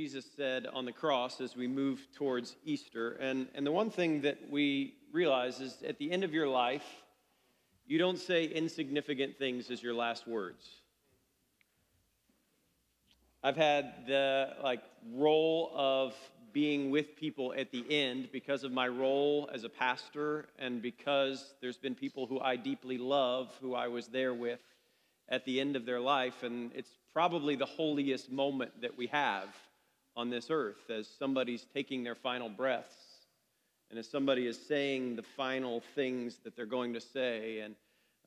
Jesus said on the cross as we move towards Easter. And, and the one thing that we realize is at the end of your life, you don't say insignificant things as your last words. I've had the like role of being with people at the end because of my role as a pastor and because there's been people who I deeply love who I was there with at the end of their life and it's probably the holiest moment that we have on this earth as somebody's taking their final breaths and as somebody is saying the final things that they're going to say and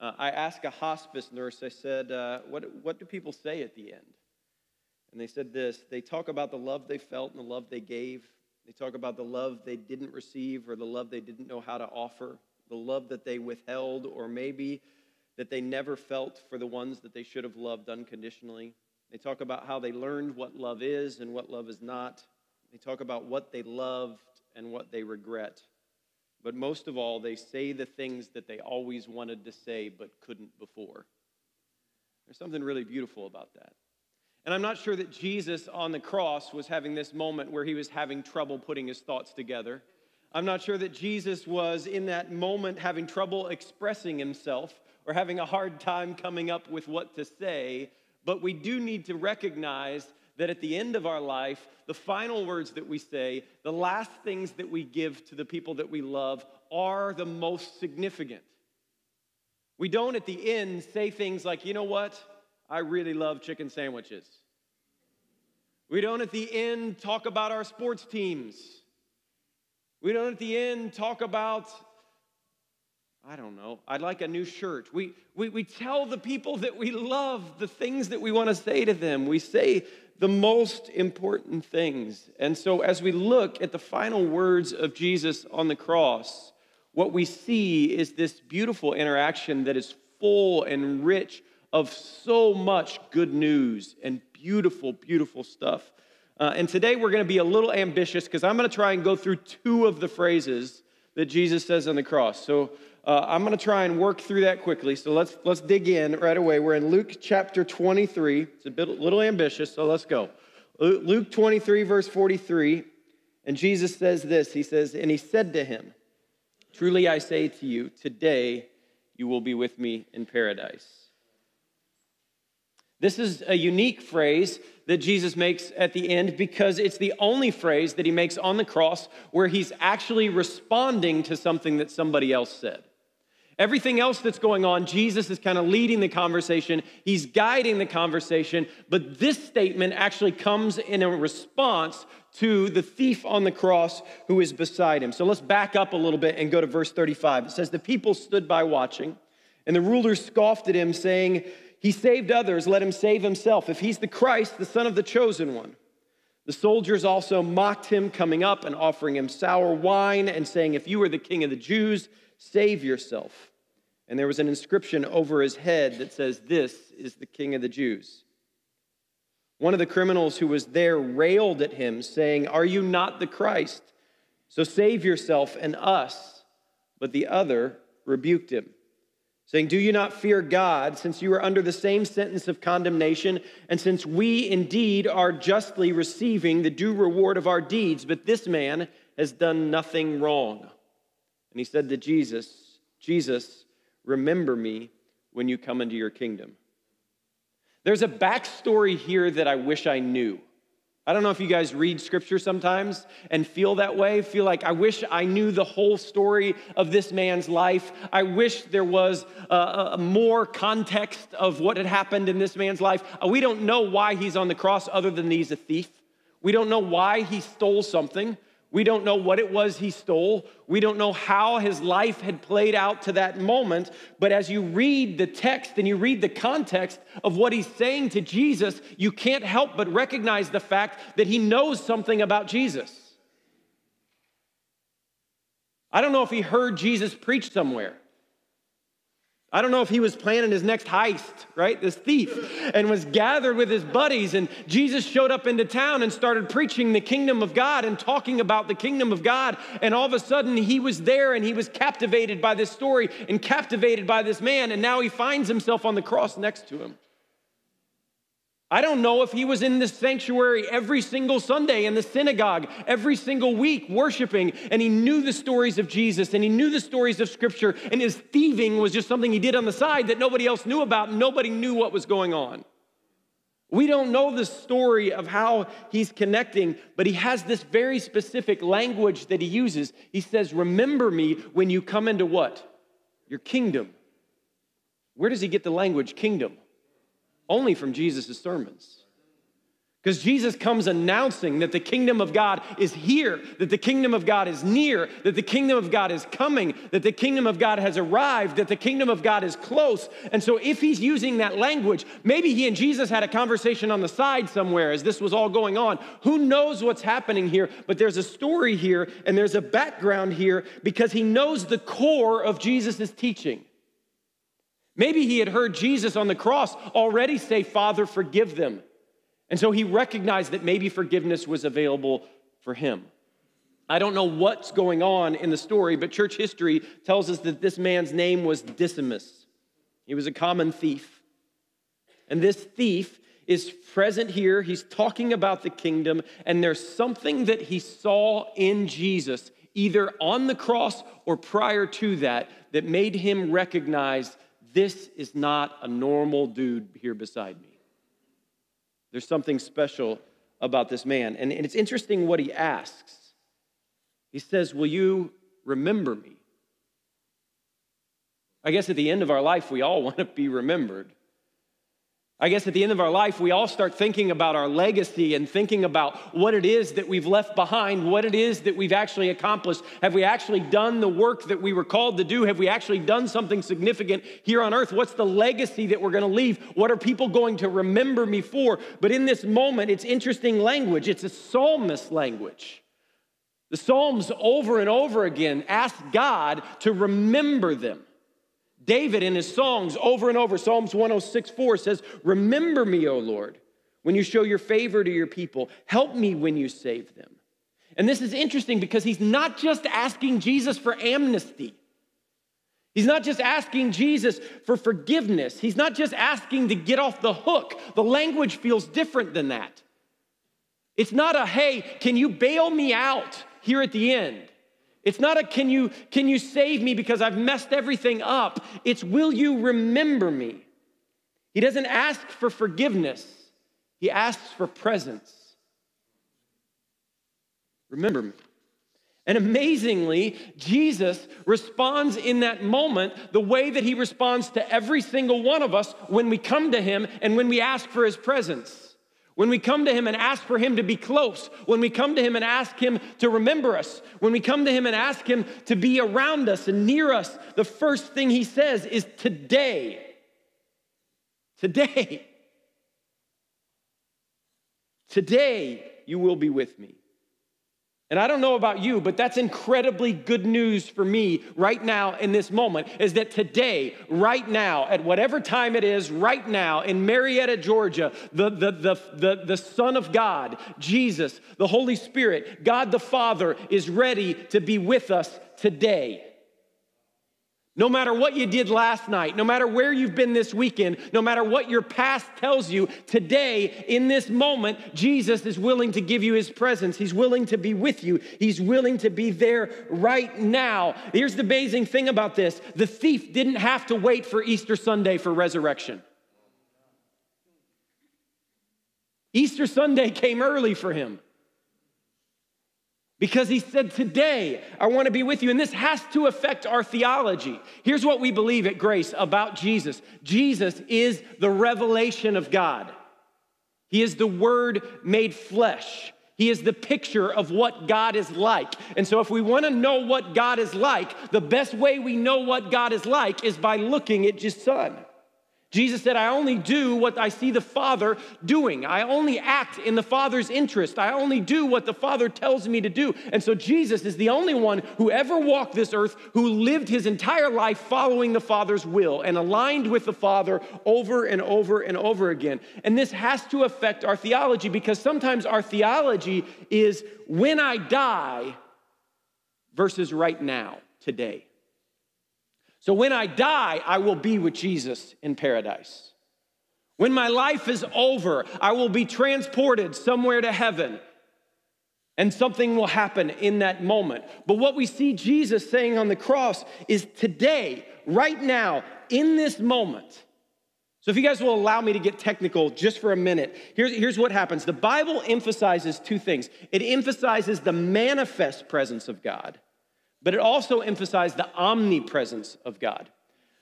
uh, I asked a hospice nurse I said uh, what, what do people say at the end and they said this they talk about the love they felt and the love they gave. They talk about the love they didn't receive or the love they didn't know how to offer, the love that they withheld, or maybe that they never felt for the ones that they should have loved unconditionally. They talk about how they learned what love is and what love is not. They talk about what they loved and what they regret. But most of all, they say the things that they always wanted to say but couldn't before. There's something really beautiful about that. And I'm not sure that Jesus on the cross was having this moment where he was having trouble putting his thoughts together. I'm not sure that Jesus was in that moment having trouble expressing himself or having a hard time coming up with what to say. But we do need to recognize that at the end of our life, the final words that we say, the last things that we give to the people that we love, are the most significant. We don't at the end say things like, you know what? I really love chicken sandwiches. We don't at the end talk about our sports teams. We don't at the end talk about, I don't know, I'd like a new shirt. We, we, we tell the people that we love the things that we want to say to them. We say the most important things. And so as we look at the final words of Jesus on the cross, what we see is this beautiful interaction that is full and rich of so much good news and beautiful, beautiful stuff. Uh, and today we're going to be a little ambitious because I'm going to try and go through two of the phrases that Jesus says on the cross. So uh, I'm going to try and work through that quickly. So let's let's dig in right away. We're in Luke chapter 23. It's a bit a little ambitious, so let's go. Luke 23 verse 43, and Jesus says this. He says, "And he said to him, Truly I say to you, today you will be with me in paradise." This is a unique phrase that Jesus makes at the end because it's the only phrase that he makes on the cross where he's actually responding to something that somebody else said. Everything else that's going on, Jesus is kind of leading the conversation, he's guiding the conversation, but this statement actually comes in a response to the thief on the cross who is beside him. So let's back up a little bit and go to verse 35. It says, The people stood by watching, and the rulers scoffed at him, saying, he saved others, let him save himself. If he's the Christ, the Son of the chosen one. The soldiers also mocked him, coming up and offering him sour wine and saying, If you are the king of the Jews, save yourself. And there was an inscription over his head that says, This is the king of the Jews. One of the criminals who was there railed at him, saying, Are you not the Christ? So save yourself and us. But the other rebuked him saying, Do you not fear God, since you are under the same sentence of condemnation, and since we indeed are justly receiving the due reward of our deeds, but this man has done nothing wrong? And he said to Jesus, Jesus, remember me when you come into your kingdom. There's a backstory here that I wish I knew. I don't know if you guys read scripture sometimes and feel that way, feel like I wish I knew the whole story of this man's life. I wish there was a, a more context of what had happened in this man's life. Uh, we don't know why he's on the cross other than he's a thief. We don't know why he stole something. We don't know what it was he stole. We don't know how his life had played out to that moment. But as you read the text and you read the context of what he's saying to Jesus, you can't help but recognize the fact that he knows something about Jesus. I don't know if he heard Jesus preach somewhere. I don't know if he was planning his next heist, right? This thief, and was gathered with his buddies. And Jesus showed up into town and started preaching the kingdom of God and talking about the kingdom of God. And all of a sudden, he was there and he was captivated by this story and captivated by this man. And now he finds himself on the cross next to him. I don't know if he was in the sanctuary every single Sunday in the synagogue, every single week worshiping, and he knew the stories of Jesus and he knew the stories of Scripture, and his thieving was just something he did on the side that nobody else knew about, nobody knew what was going on. We don't know the story of how he's connecting, but he has this very specific language that he uses. He says, Remember me when you come into what? Your kingdom. Where does he get the language kingdom? Only from Jesus' sermons. Because Jesus comes announcing that the kingdom of God is here, that the kingdom of God is near, that the kingdom of God is coming, that the kingdom of God has arrived, that the kingdom of God is close. And so, if he's using that language, maybe he and Jesus had a conversation on the side somewhere as this was all going on. Who knows what's happening here? But there's a story here and there's a background here because he knows the core of Jesus' teaching. Maybe he had heard Jesus on the cross already say, Father, forgive them. And so he recognized that maybe forgiveness was available for him. I don't know what's going on in the story, but church history tells us that this man's name was Dismas. He was a common thief. And this thief is present here. He's talking about the kingdom, and there's something that he saw in Jesus, either on the cross or prior to that, that made him recognize this is not a normal dude here beside me. There's something special about this man. And, it's interesting what he asks. He says, Will you remember me? I guess at the end of our life, we all want to be remembered. I guess at the end of our life, we all start thinking about our legacy and thinking about what it is that we've left behind, what it is that we've actually accomplished. Have we actually done the work that we were called to do? Have we actually done something significant here on earth? What's the legacy that we're going to leave? What are people going to remember me for? But in this moment, it's interesting language, it's a psalmist language. The Psalms over and over again ask God to remember them. David in his songs over and over, Psalms 106 4 says, Remember me, O Lord, when you show your favor to your people. Help me when you save them. And this is interesting because he's not just asking Jesus for amnesty. He's not just asking Jesus for forgiveness. He's not just asking to get off the hook. The language feels different than that. It's not a, hey, can you bail me out here at the end? It's not a can you can you save me because I've messed everything up? It's will you remember me? He doesn't ask for forgiveness. He asks for presence. Remember me. And amazingly, Jesus responds in that moment the way that he responds to every single one of us when we come to him and when we ask for his presence. When we come to Him and ask for Him to be close, when we come to Him and ask Him to remember us, when we come to Him and ask Him to be around us and near us, the first thing He says is today. Today. Today you will be with me. And I don't know about you, but that's incredibly good news for me right now in this moment is that today, right now, at whatever time it is, right now in Marietta, Georgia, the, the, the, the, the Son of God, Jesus, the Holy Spirit, God the Father is ready to be with us today. No matter what you did last night, no matter where you've been this weekend, no matter what your past tells you, today, in this moment, Jesus is willing to give you his presence. He's willing to be with you. He's willing to be there right now. Here's the amazing thing about this the thief didn't have to wait for Easter Sunday for resurrection. Easter Sunday came early for him because he said, Today I want to be with you. And this has to affect our theology. Here's what we believe at Grace about Jesus Jesus is the revelation of God, He is the Word made flesh. He is the picture of what God is like. And so, if we want to know what God is like, the best way we know what God is like is by looking at His Son. Jesus said, I only do what I see the Father doing. I only act in the Father's interest. I only do what the Father tells me to do. And so Jesus is the only one who ever walked this earth who lived his entire life following the Father's will and aligned with the Father over and over and over again. And this has to affect our theology because sometimes our theology is when I die versus right now, today. So when I die, I will be with Jesus in paradise. When my life is over, I will be transported somewhere to heaven. And something will happen in that moment. But what we see Jesus saying on the cross is today, right now, in this moment. So, if you guys will allow me to get technical just for a minute, here's, here's what happens. The Bible emphasizes two things it emphasizes the manifest presence of God, but it also emphasized the omnipresence of God.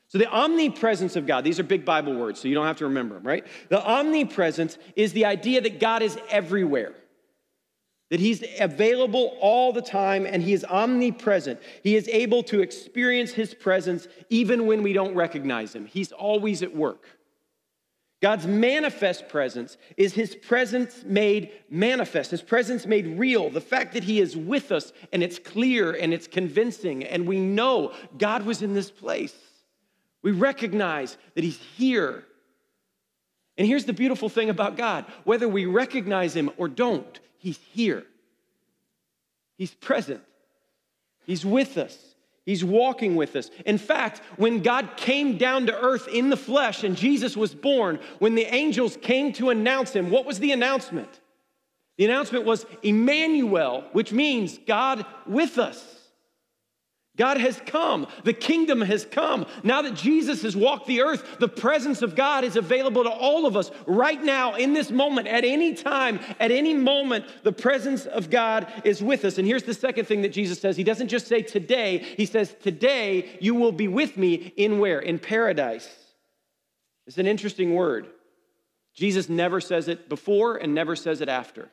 So, the omnipresence of God, these are big Bible words, so you don't have to remember them, right? The omnipresence is the idea that God is everywhere, that He's available all the time, and He is omnipresent. He is able to experience His presence even when we don't recognize Him, He's always at work. God's manifest presence is his presence made manifest, his presence made real. The fact that he is with us and it's clear and it's convincing, and we know God was in this place. We recognize that he's here. And here's the beautiful thing about God whether we recognize him or don't, he's here. He's present, he's with us. He's walking with us. In fact, when God came down to earth in the flesh and Jesus was born, when the angels came to announce him, what was the announcement? The announcement was Emmanuel, which means God with us. God has come. The kingdom has come. Now that Jesus has walked the earth, the presence of God is available to all of us right now, in this moment, at any time, at any moment. The presence of God is with us. And here's the second thing that Jesus says He doesn't just say today, He says, Today you will be with me in where? In paradise. It's an interesting word. Jesus never says it before and never says it after.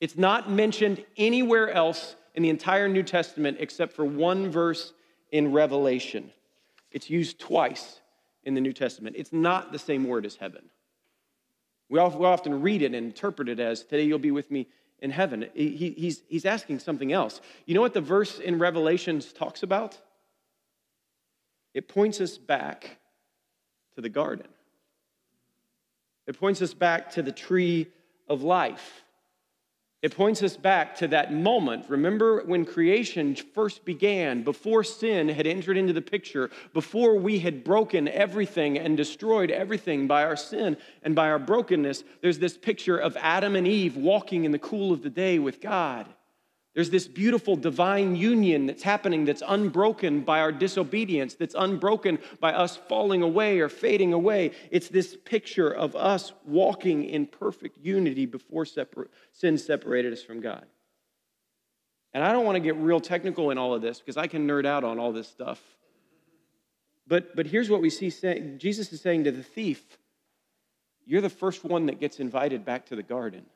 It's not mentioned anywhere else in the entire New Testament except for one verse in Revelation. It's used twice in the New Testament. It's not the same word as heaven. We often read it and interpret it as, Today you'll be with me in heaven. he's, asking something else. You know what the verse in Revelations talks about? It points us back to the garden, it points us back to the tree of life. It points us back to that moment. Remember when creation first began, before sin had entered into the picture, before we had broken everything and destroyed everything by our sin and by our brokenness, there's this picture of Adam and Eve walking in the cool of the day with God. There's this beautiful divine union that's happening that's unbroken by our disobedience, that's unbroken by us falling away or fading away. It's this picture of us walking in perfect unity before separ- sin separated us from God. And I don't want to get real technical in all of this because I can nerd out on all this stuff. But, but here's what we see say, Jesus is saying to the thief, You're the first one that gets invited back to the garden.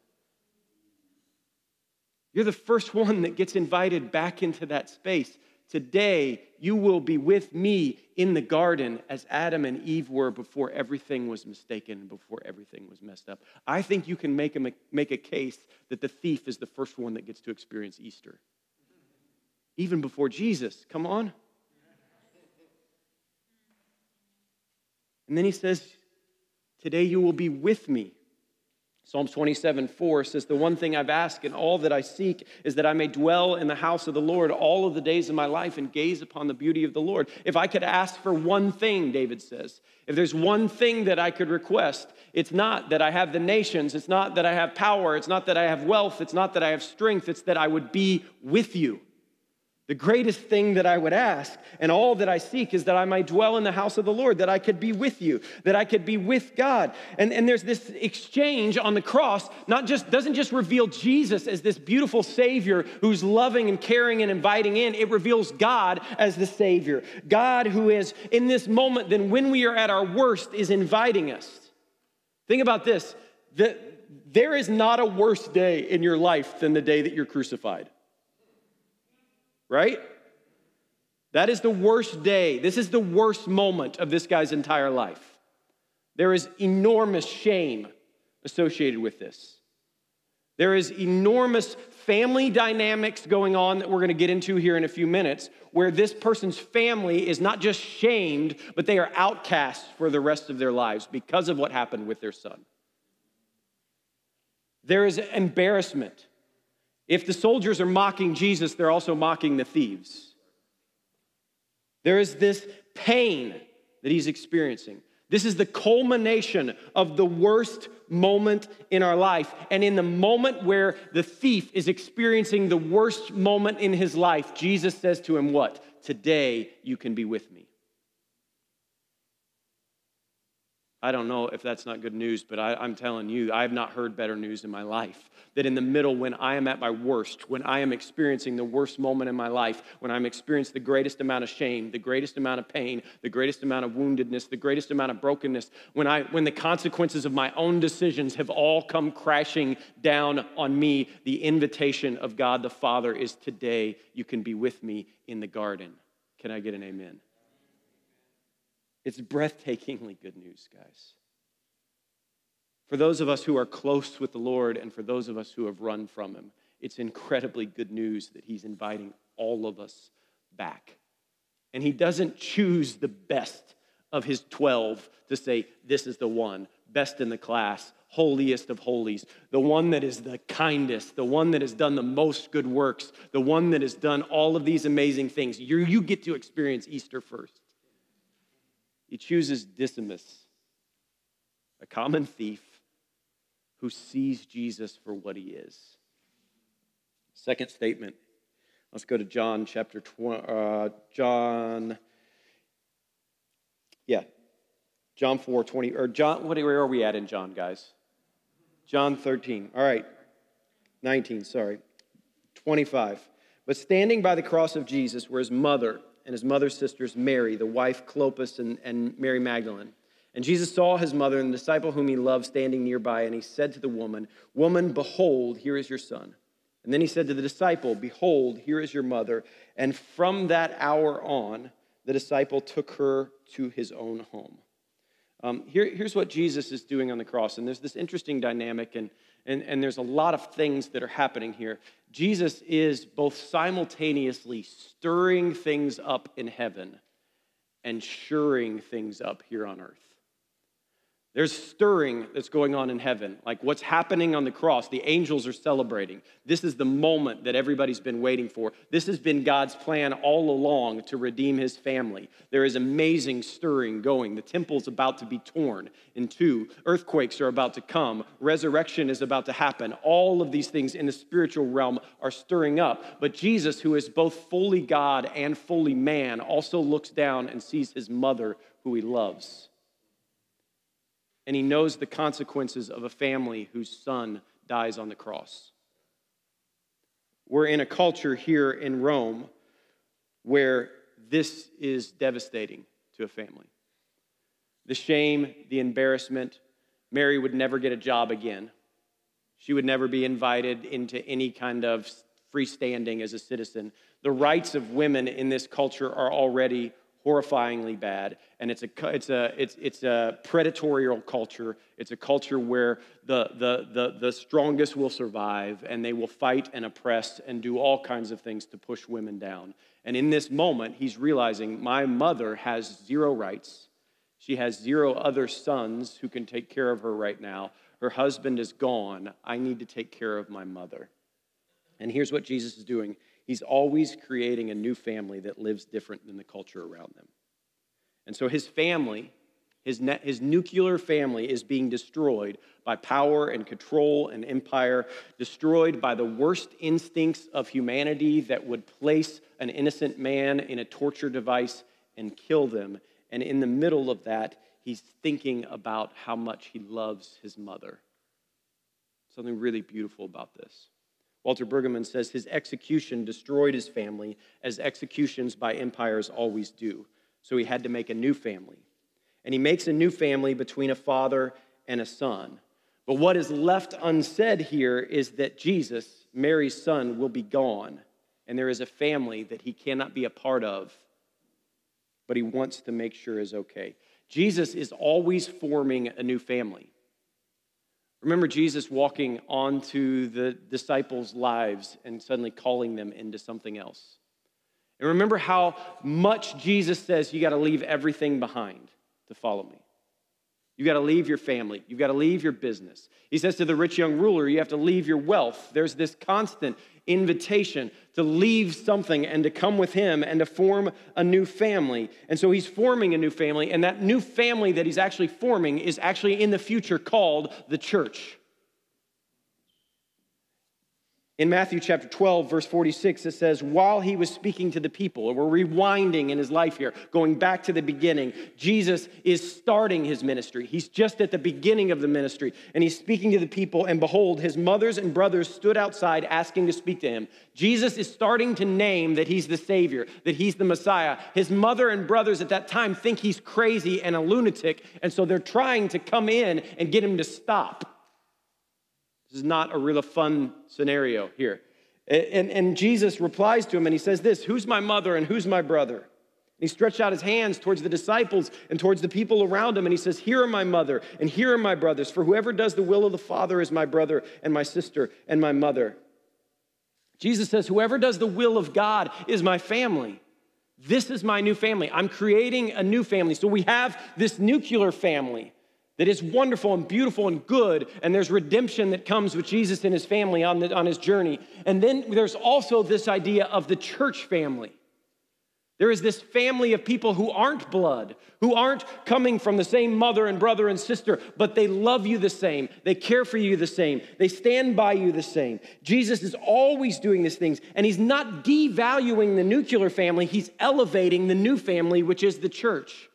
You're the first one that gets invited back into that space. Today, you will be with me in the garden as Adam and Eve were before everything was mistaken, and before everything was messed up. I think you can make a, make a case that the thief is the first one that gets to experience Easter. Even before Jesus. Come on. And then he says, Today you will be with me Psalms 27 4 says, The one thing I've asked and all that I seek is that I may dwell in the house of the Lord all of the days of my life and gaze upon the beauty of the Lord. If I could ask for one thing, David says, if there's one thing that I could request, it's not that I have the nations, it's not that I have power, it's not that I have wealth, it's not that I have strength, it's that I would be with you. The greatest thing that I would ask and all that I seek is that I might dwell in the house of the Lord, that I could be with you, that I could be with God. And, and there's this exchange on the cross, not just doesn't just reveal Jesus as this beautiful Savior who's loving and caring and inviting in, it reveals God as the Savior. God who is in this moment, then when we are at our worst, is inviting us. Think about this. that there is not a worse day in your life than the day that you're crucified right? That is the worst day. This is the worst moment of this guy's entire life. There is enormous shame associated with this. There is enormous family dynamics going on that we're going to get into here in a few minutes, where this person's family is not just shamed, but they are outcasts for the rest of their lives because of what happened with their son. There is embarrassment. If the soldiers are mocking Jesus, they're also mocking the thieves. There is this pain that he's experiencing, This is the culmination of the worst moment in our life. And in the moment where the thief is experiencing the worst moment in his life, Jesus says to him, What? Today you can be with me. I don't know if that's not good news, but I, am telling you, I have not heard better news in my life. That in the middle, when I am at my worst, when I am experiencing the worst moment in my life, when I'm experiencing the greatest amount of shame, the greatest amount of pain, the greatest amount of woundedness, the greatest amount of brokenness, when, I, when the consequences of my own decisions have all come crashing down on me, the invitation of God the Father is today, you can be with me in the garden. Can I get an amen? It's breathtakingly good news, guys. For those of us who are close with the Lord and for those of us who have run from Him, it's incredibly good news that He's inviting all of us back. And He doesn't choose the best of His 12 to say, This is the one, best in the class, holiest of holies, the one that is the kindest, the one that has done the most good works, the one that has done all of these amazing things. You, you get to experience Easter first. He chooses Dismas, a common thief who sees Jesus for what he is. Second statement. Let's go to John chapter 20, uh, John, yeah, John 4, 20, or John, what, where are we at in John, guys? John 13. All right, 19, sorry. 25. But standing by the cross of Jesus were his mother and his mother's sisters, Mary, the wife Clopas, and, and Mary Magdalene. And Jesus saw his mother and the disciple whom he loved standing nearby, and he said to the woman, Woman, behold, here is your son. And then he said to the disciple, Behold, here is your mother. And from that hour on, the disciple took her to his own home. Um, here, here's what Jesus is doing on the cross. And there's this interesting dynamic, and, and, and there's a lot of things that are happening here. Jesus is both simultaneously stirring things up in heaven and shoring things up here on earth. There's stirring that's going on in heaven. Like what's happening on the cross, the angels are celebrating. This is the moment that everybody's been waiting for. This has been God's plan all along to redeem his family. There is amazing stirring going. The temple's about to be torn in two, earthquakes are about to come, resurrection is about to happen. All of these things in the spiritual realm are stirring up. But Jesus, who is both fully God and fully man, also looks down and sees his mother, who he loves and he knows the consequences of a family whose son dies on the cross. We're in a culture here in Rome where this is devastating to a family. The shame, the embarrassment, Mary would never get a job again. She would never be invited into any kind of freestanding as a citizen. The rights of women in this culture are already horrifyingly bad. And it's a it's a it's it's a predatory culture. It's a culture where the, the the the strongest will survive and they will fight and oppress and do all kinds of things to push women down. And in this moment he's realizing my mother has zero rights. She has zero other sons who can take care of her right now. Her husband is gone. I need to take care of my mother. And here's what jesus is doing He's always creating a new family that lives different than the culture around them. And so his family, his, net, his nuclear family, is being destroyed by power and control and empire, destroyed by the worst instincts of humanity that would place an innocent man in a torture device and kill them. And in the middle of that, he's thinking about how much he loves his mother. Something really beautiful about this. Walter Brueggemann says his execution destroyed his family, as executions by empires always do. So he had to make a new family. And he makes a new family between a father and a son. But what is left unsaid here is that Jesus, Mary's son, will be gone, and there is a family that he cannot be a part of, but he wants to make sure is okay. Jesus is always forming a new family. Remember Jesus walking onto the disciples' lives and suddenly calling them into something else. And remember how much Jesus says you got to leave everything behind to follow me. You've got to leave your family. You've got to leave your business. He says to the rich young ruler, You have to leave your wealth. There's this constant invitation to leave something and to come with him and to form a new family. And so he's forming a new family, and that new family that he's actually forming is actually in the future called the church. In Matthew chapter 12, verse 46, it says, While he was speaking to the people, and we're rewinding in his life here, going back to the beginning. Jesus is starting his ministry. He's just at the beginning of the ministry, and he's speaking to the people, and behold, his mothers and brothers stood outside asking to speak to him. Jesus is starting to name that he's the Savior, that he's the Messiah. His mother and brothers at that time think he's crazy and a lunatic, and so they're trying to come in and get him to stop. This is not a real fun scenario here. And, and Jesus replies to him and he says, This, who's my mother and who's my brother? And he stretched out his hands towards the disciples and towards the people around him, and he says, Here are my mother, and here are my brothers, for whoever does the will of the Father is my brother, and my sister, and my mother. Jesus says, Whoever does the will of God is my family. This is my new family. I'm creating a new family. So we have this nuclear family that is wonderful and beautiful and good, and there's redemption that comes with Jesus and his family on, the, on his journey. And then there's also this idea of the church family. There is this family of people who aren't blood, who aren't coming from the same mother and brother and sister, but they love you the same. They care for you the same. They stand by you the same. Jesus is always doing these things, and he's not devaluing the nuclear family, he's elevating the new family, which is the church.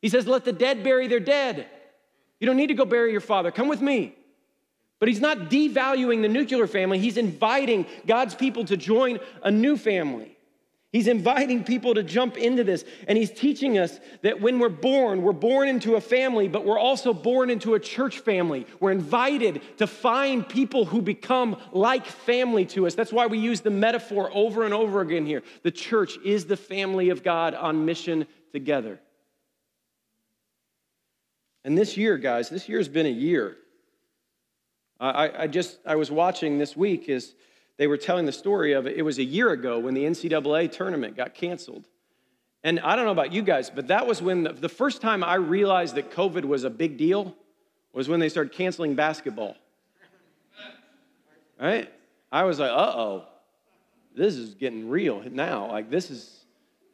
He says, Let the dead bury their dead. You don't need to go bury your father. Come with me. But he's not devaluing the nuclear family, he's inviting God's people to join a new family. He's inviting people to jump into this. And he's teaching us that when we're born, we're born into a family, but we're also born into a church family. We're invited to find people who become like family to us. That's why we use the metaphor over and over again here. The church is the family of God on mission together. And this year, guys, this year's been a year. I, I just, I was watching this week as they were telling the story of it. It was a year ago when the NCAA tournament got canceled. And I don't know about you guys, but that was when the, the first time I realized that COVID was a big deal was when they started canceling basketball. Right? I was like, uh oh, this is getting real now. Like, this is,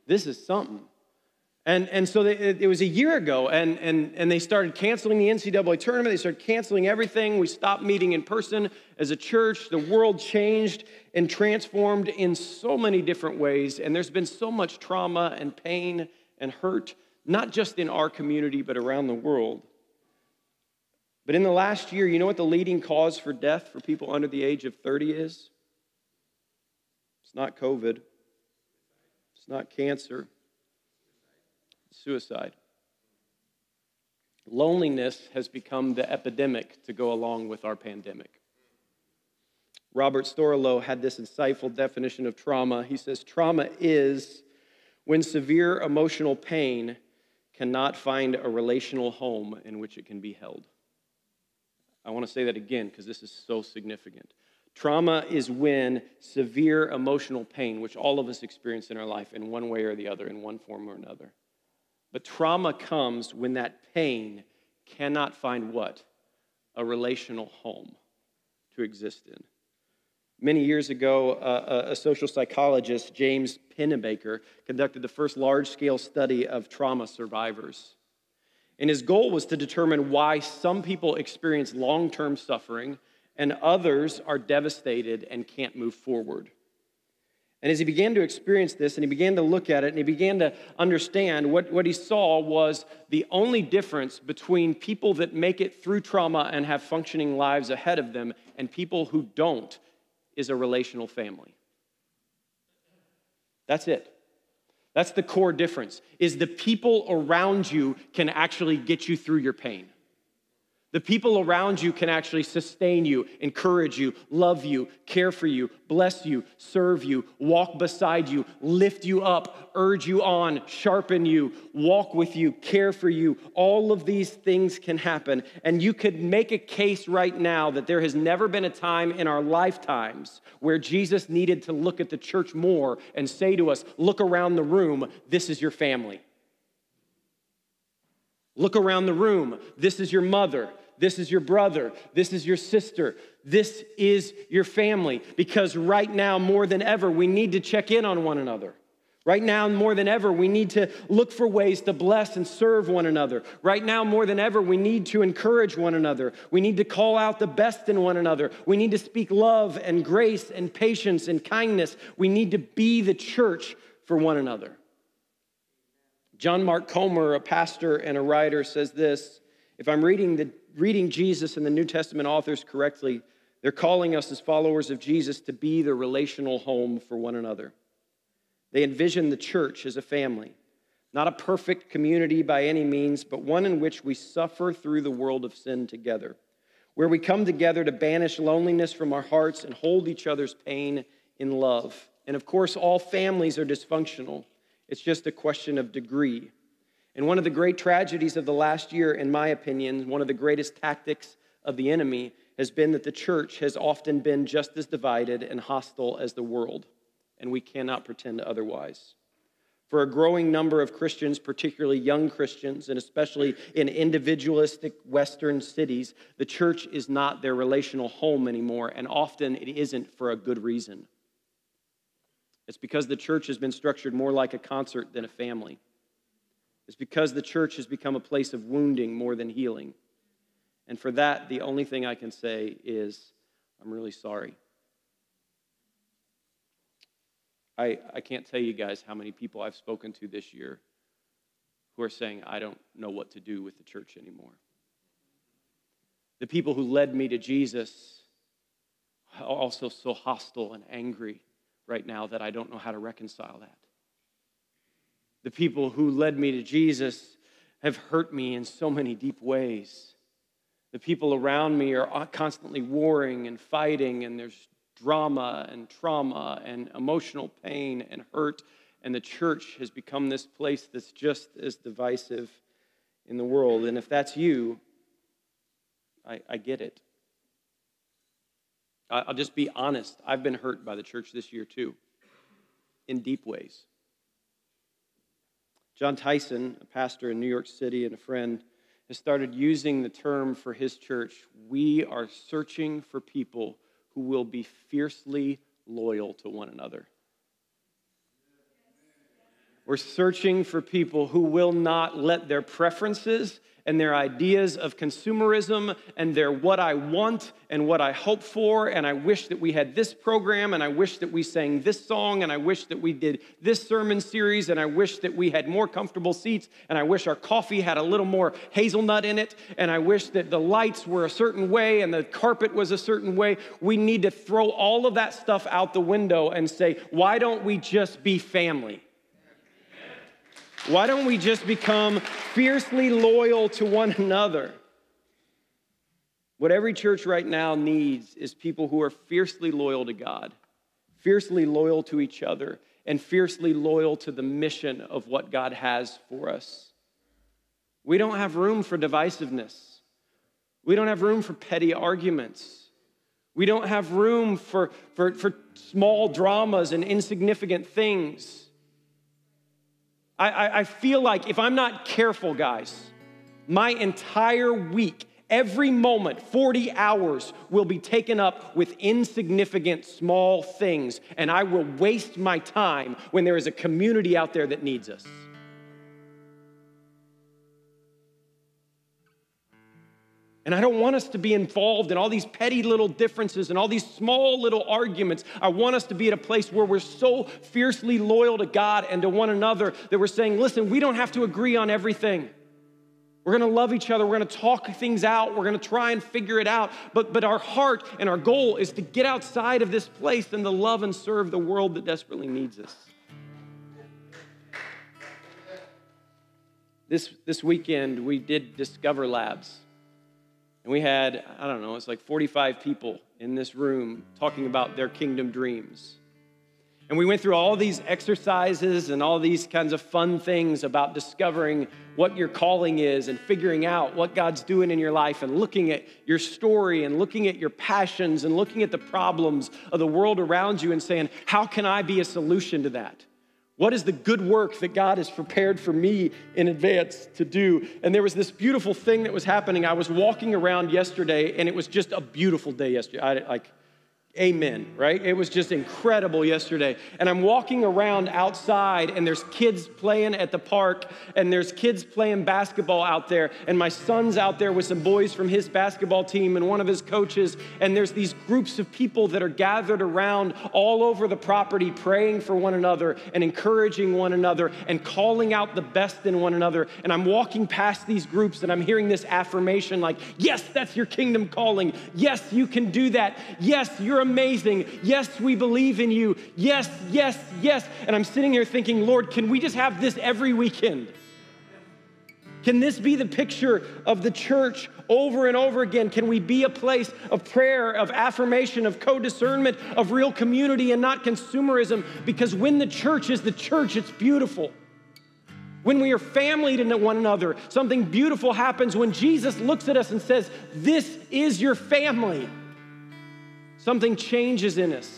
this is something. And, and so they, it was a year ago, and, and, and they started canceling the NCAA tournament. They started canceling everything. We stopped meeting in person as a church. The world changed and transformed in so many different ways. And there's been so much trauma and pain and hurt, not just in our community, but around the world. But in the last year, you know what the leading cause for death for people under the age of 30 is? It's not COVID, it's not cancer suicide. Loneliness has become the epidemic to go along with our pandemic. Robert Stolorow had this insightful definition of trauma. He says, Trauma is when severe emotional pain cannot find a relational home in which it can be held. I want to say that again because this is so significant. Trauma is when severe emotional pain, which all of us experience in our life in one way or the other, in one form or another, but trauma comes when that pain cannot find what? A relational home to exist in. Many years ago, a social psychologist, James Pennebaker, conducted the first large scale study of trauma survivors. And his goal was to determine why some people experience long term suffering and others are devastated and can't move forward. And as he began to experience this and he began to look at it and he began to understand, what, what he saw was the only difference between people that make it through trauma and have functioning lives ahead of them and people who don't is a relational family. That's it. That's the core difference is the people around you can actually get you through your pain. The people around you can actually sustain you, encourage you, love you, care for you, bless you, serve you, walk beside you, lift you up, urge you on, sharpen you, walk with you, care for you. All of these things can happen. And you could make a case right now that there has never been a time in our lifetimes where Jesus needed to look at the church more and say to us, Look around the room, this is your family. Look around the room. This is your mother. This is your brother. This is your sister. This is your family. Because right now, more than ever, we need to check in on one another. Right now, more than ever, we need to look for ways to bless and serve one another. Right now, more than ever, we need to encourage one another. We need to call out the best in one another. We need to speak love and grace and patience and kindness. We need to be the church for one another. John Mark Comer, a pastor and a writer, says this If I'm reading, the, reading Jesus and the New Testament authors correctly, they're calling us as followers of Jesus to be the relational home for one another. They envision the church as a family, not a perfect community by any means, but one in which we suffer through the world of sin together, where we come together to banish loneliness from our hearts and hold each other's pain in love. And of course, all families are dysfunctional. It's just a question of degree. And one of the great tragedies of the last year, in my opinion, one of the greatest tactics of the enemy has been that the church has often been just as divided and hostile as the world and we cannot pretend otherwise. For a growing number of Christians, particularly young Christians, and especially in individualistic Western cities, the church is not their relational home anymore, and often it isn't for a good reason. It's because the church has been structured more like a concert than a family. It's because the church has become a place of wounding more than healing. And for that, the only thing I can say is, I'm really sorry. I, I can't tell you guys how many people I've spoken to this year who are saying, I don't know what to do with the church anymore. The people who led me to Jesus are also so hostile and angry right now that I don't know how to reconcile that. The people who led me to Jesus have hurt me in so many deep ways. The people around me are constantly warring and fighting, and there's drama and trauma and emotional pain and hurt. And the church has become this place that's just as divisive in the world. And if that's you, I, I get it. I'll just be honest. I've been hurt by the church this year too, in deep ways. Jon Tyson, a pastor in New York City and a friend, has started using the term for his church. We are searching for people who will be fiercely loyal to one another. We're searching for people who will not let their preferences and their ideas of consumerism and their what I want and what I hope for. And I wish that we had this program, and I wish that we sang this song, and I wish that we did this sermon series, and I wish that we had more comfortable seats, and I wish our coffee had a little more hazelnut in it, and I wish that the lights were a certain way and the carpet was a certain way. We need to throw all of that stuff out the window and say, why don't we just be family? Why don't we just become fiercely loyal to one another? What every church right now needs is people who are fiercely loyal to God, fiercely loyal to each other, and fiercely loyal to the mission of what God has for us. We don't have room for divisiveness. We don't have room for petty arguments. We don't have room for, for, for small dramas and insignificant things. I, I, I feel like if I'm not careful, guys, my entire week, every moment, 40 hours, will be taken up with insignificant small things, and I will waste my time when there is a community out there that needs us. And I don't want us to be involved in all these petty little differences and all these small little arguments. I want us to be at a place where we're so fiercely loyal to God and to one another that we're saying, listen, we don't have to agree on everything. We're to love each other. We're to talk things out. We're to try and figure it out. But, but our heart and our goal is to get outside of this place and to love and serve the world that desperately needs us. This, this weekend, we did Discover Labs. And we had, I don't know, it's like 45 people in this room talking about their kingdom dreams. And we went through all these exercises and all these kinds of fun things about discovering what your calling is and figuring out what God's doing in your life and looking at your story and looking at your passions and looking at the problems of the world around you and saying, How can I be a solution to that? What is the good work that God has prepared for me in advance to do? And there was this beautiful thing that was happening. I was walking around yesterday, and it was just a beautiful day yesterday. I, like, Amen, right? It was just incredible yesterday. And I'm walking around outside, and there's kids playing at the park, and there's kids playing basketball out there. And my son's out there with some boys from his basketball team and one of his coaches. And there's these groups of people that are gathered around all over the property, praying for one another and encouraging one another and calling out the best in one another. And I'm walking past these groups, and I'm hearing this affirmation like, Yes, that's your kingdom calling. Yes, you can do that. Yes, you're amazing. Yes, we believe in you. Yes, yes, yes. And I'm sitting here thinking, Lord, can we just have this every weekend? Can this be the picture of the church over and over again? Can we be a place of prayer, of affirmation, of co discernment, of real community and not consumerism? Because when the church is the church, it's beautiful. When we are family to one another, something beautiful happens when Jesus looks at us and says, This is your family. Something changes in us.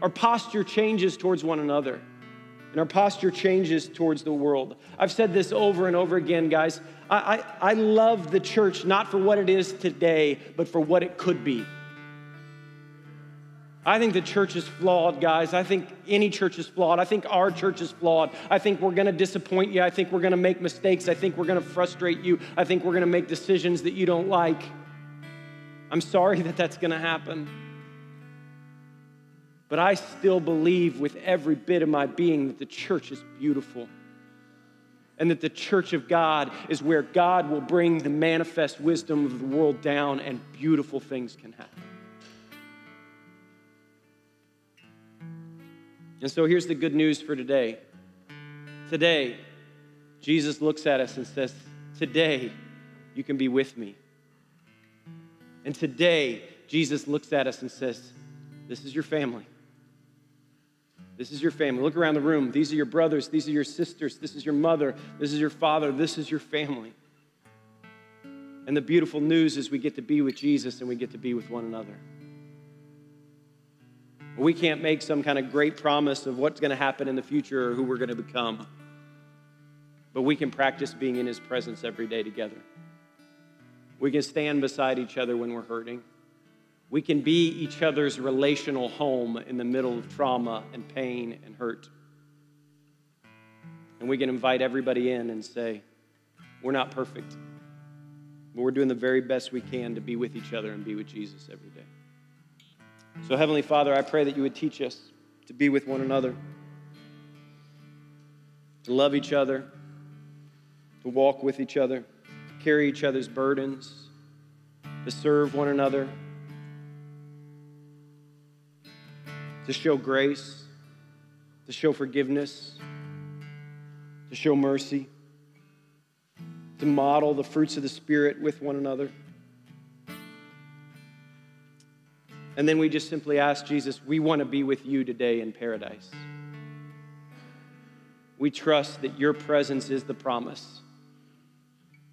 Our posture changes towards one another, and our posture changes towards the world. I've said this over and over again, guys. I, I, I love the church not for what it is today, but for what it could be. I think the church is flawed, guys. I think any church is flawed. I think our church is flawed. I think we're going to disappoint you. I think we're going to make mistakes. I think we're going to frustrate you. I think we're going to make decisions that you don't like. I'm sorry that that's going to happen. But I still believe with every bit of my being that the church is beautiful and that the church of God is where God will bring the manifest wisdom of the world down and beautiful things can happen. And so here's the good news for today. Today, Jesus looks at us and says, Today, you can be with me. And today, Jesus looks at us and says, This is your family. This is your family. Look around the room. These are your brothers. These are your sisters. This is your mother. This is your father. This is your family. And the beautiful news is we get to be with Jesus and we get to be with one another. We can't make some kind of great promise of what's going to happen in the future or who we're going to become. But we can practice being in His presence every day together. We can stand beside each other when we're hurting. We can be each other's relational home in the middle of trauma and pain and hurt. And we can invite everybody in and say, We're not perfect, but we're doing the very best we can to be with each other and be with Jesus every day. So, Heavenly Father, I pray that you would teach us to be with one another, to love each other, to walk with each other, to carry each other's burdens, to serve one another to show grace, to show forgiveness, to show mercy, to model the fruits of the Spirit with one another. And then we just simply ask Jesus, we want to be with you today in paradise. We trust that your presence is the promise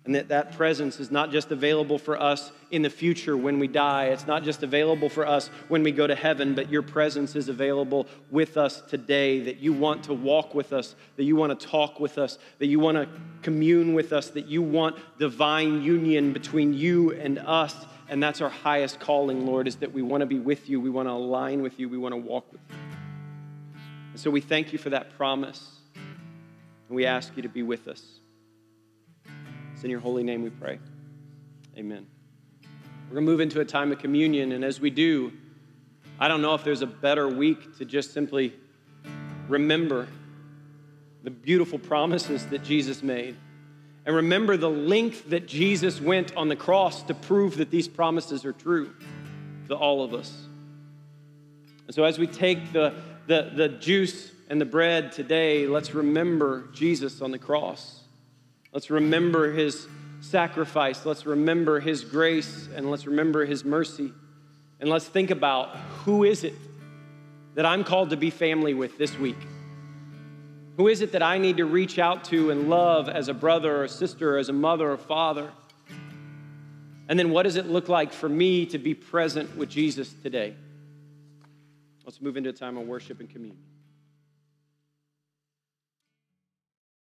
and that that presence is not just available for us in the future when we die. It's not just available for us when we go to heaven, but your presence is available with us today. That you want to walk with us, that you want to talk with us, that you want to commune with us, that you want divine union between you and us. And that's our highest calling, Lord, is that we want to be with you, we want to align with you, we want to walk with you. And so we thank you for that promise, and we ask you to be with us. It's in your holy name we pray. Amen. We're going to move into a time of communion, and as we do, I don't know if there's a better week to just simply remember the beautiful promises that Jesus made. And remember the length that Jesus went on the cross to prove that these promises are true to all of us. And so, as we take the, the, the juice and the bread today, let's remember Jesus on the cross. Let's remember his sacrifice. Let's remember his grace and let's remember his mercy. And let's think about who is it that I'm called to be family with this week? Who is it that I need to reach out to and love as a brother or sister, as a mother or father? And then what does it look like for me to be present with Jesus today? Let's move into a time of worship and communion.